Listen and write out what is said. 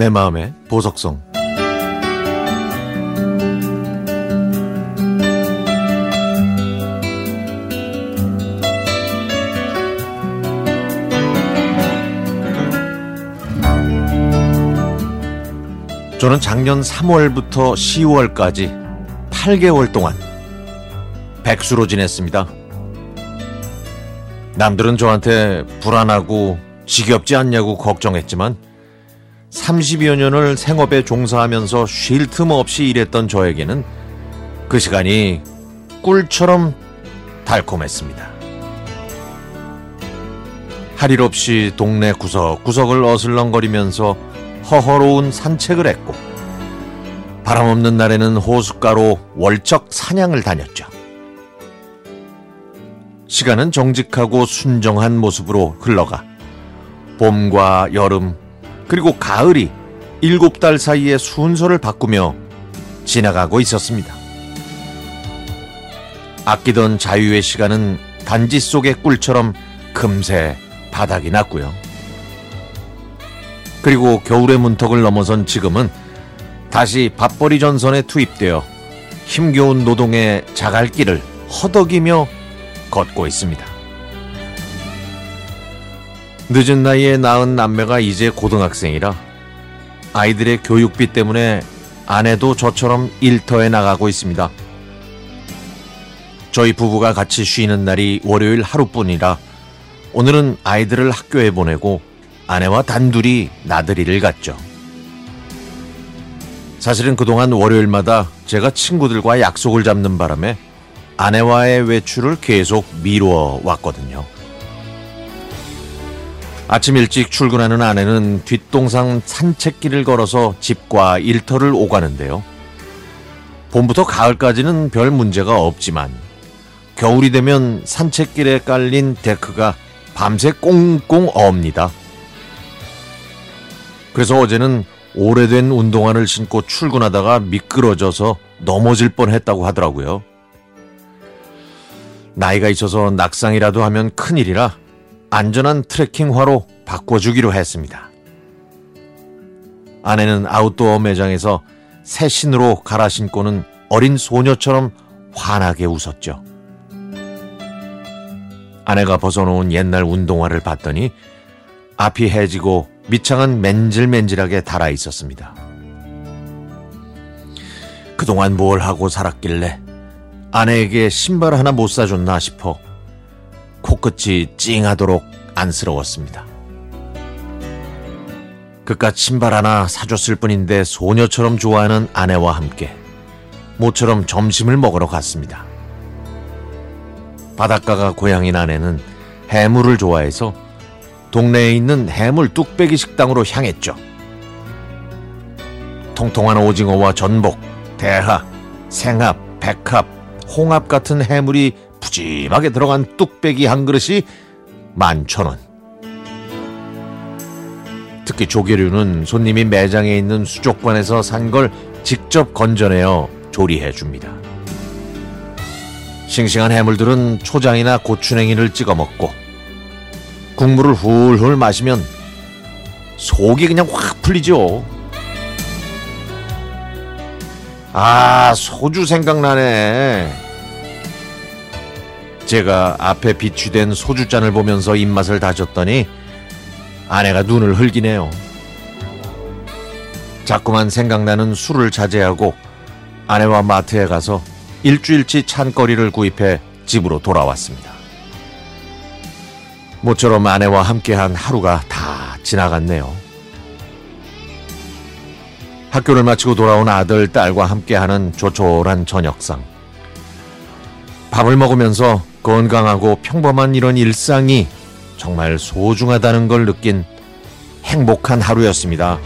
내 마음의 보석성 저는 작년 3월부터 10월까지 8개월 동안 백수로 지냈습니다. 남들은 저한테 불안하고 지겹지 않냐고 걱정했지만 30여 년을 생업에 종사하면서 쉴 틈 없이 일했던 저에게는 그 시간이 꿀처럼 달콤했습니다. 할 일 없이 동네 구석구석을 어슬렁거리면서 허허로운 산책을 했고 바람 없는 날에는 호숫가로 월적 사냥을 다녔죠. 시간은 정직하고 순정한 모습으로 흘러가 봄과 여름 그리고 가을이 일곱 달 사이에 순서를 바꾸며 지나가고 있었습니다. 아끼던 자유의 시간은 단지 속의 꿀처럼 금세 바닥이 났고요. 그리고 겨울의 문턱을 넘어선 지금은 다시 밥벌이 전선에 투입되어 힘겨운 노동의 자갈길을 허덕이며 걷고 있습니다. 늦은 나이에 낳은 남매가 이제 고등학생이라 아이들의 교육비 때문에 아내도 저처럼 일터에 나가고 있습니다. 저희 부부가 같이 쉬는 날이 월요일 하루뿐이라 오늘은 아이들을 학교에 보내고 아내와 단둘이 나들이를 갔죠. 사실은 그동안 월요일마다 제가 친구들과 약속을 잡는 바람에 아내와의 외출을 계속 미루어 왔거든요. 아침 일찍 출근하는 아내는 뒷동산 산책길을 걸어서 집과 일터를 오가는데요. 봄부터 가을까지는 별 문제가 없지만 겨울이 되면 산책길에 깔린 데크가 밤새 꽁꽁 어옵니다. 그래서 어제는 오래된 운동화를 신고 출근하다가 미끄러져서 넘어질 뻔 했다고 하더라고요. 나이가 있어서 낙상이라도 하면 큰일이라 안전한 트레킹화로 바꿔주기로 했습니다. 아내는 아웃도어 매장에서 새 신으로 갈아 신고는 어린 소녀처럼 환하게 웃었죠. 아내가 벗어놓은 옛날 운동화를 봤더니 앞이 해지고 밑창은 맨질맨질하게 달아 있었습니다. 그동안 뭘 하고 살았길래 아내에게 신발 하나 못 사줬나 싶어 코끝이 찡하도록 안쓰러웠습니다. 그깟 신발 하나 사줬을 뿐인데 소녀처럼 좋아하는 아내와 함께 모처럼 점심을 먹으러 갔습니다. 바닷가가 고향인 아내는 해물을 좋아해서 동네에 있는 해물 뚝배기 식당으로 향했죠. 통통한 오징어와 전복, 대하, 생합, 백합, 홍합 같은 해물이 푸짐하게 들어간 뚝배기 한 그릇이 만천 원. 특히 조개류는 손님이 매장에 있는 수족관에서 산 걸 직접 건져내어 조리해 줍니다. 싱싱한 해물들은 초장이나 고추냉이를 찍어 먹고 국물을 훌훌 마시면 속이 그냥 확 풀리죠. 아, 소주 생각나네. 제가 앞에 비추된 소주잔을 보면서 입맛을 다졌더니 아내가 눈을 흘기네요. 자꾸만 생각나는 술을 자제하고 아내와 마트에 가서 일주일치 찬거리를 구입해 집으로 돌아왔습니다. 모처럼 아내와 함께한 하루가 다 지나갔네요. 학교를 마치고 돌아온 아들, 딸과 함께하는 조촐한 저녁상. 밥을 먹으면서 건강하고 평범한 이런 일상이 정말 소중하다는 걸 느낀 행복한 하루였습니다.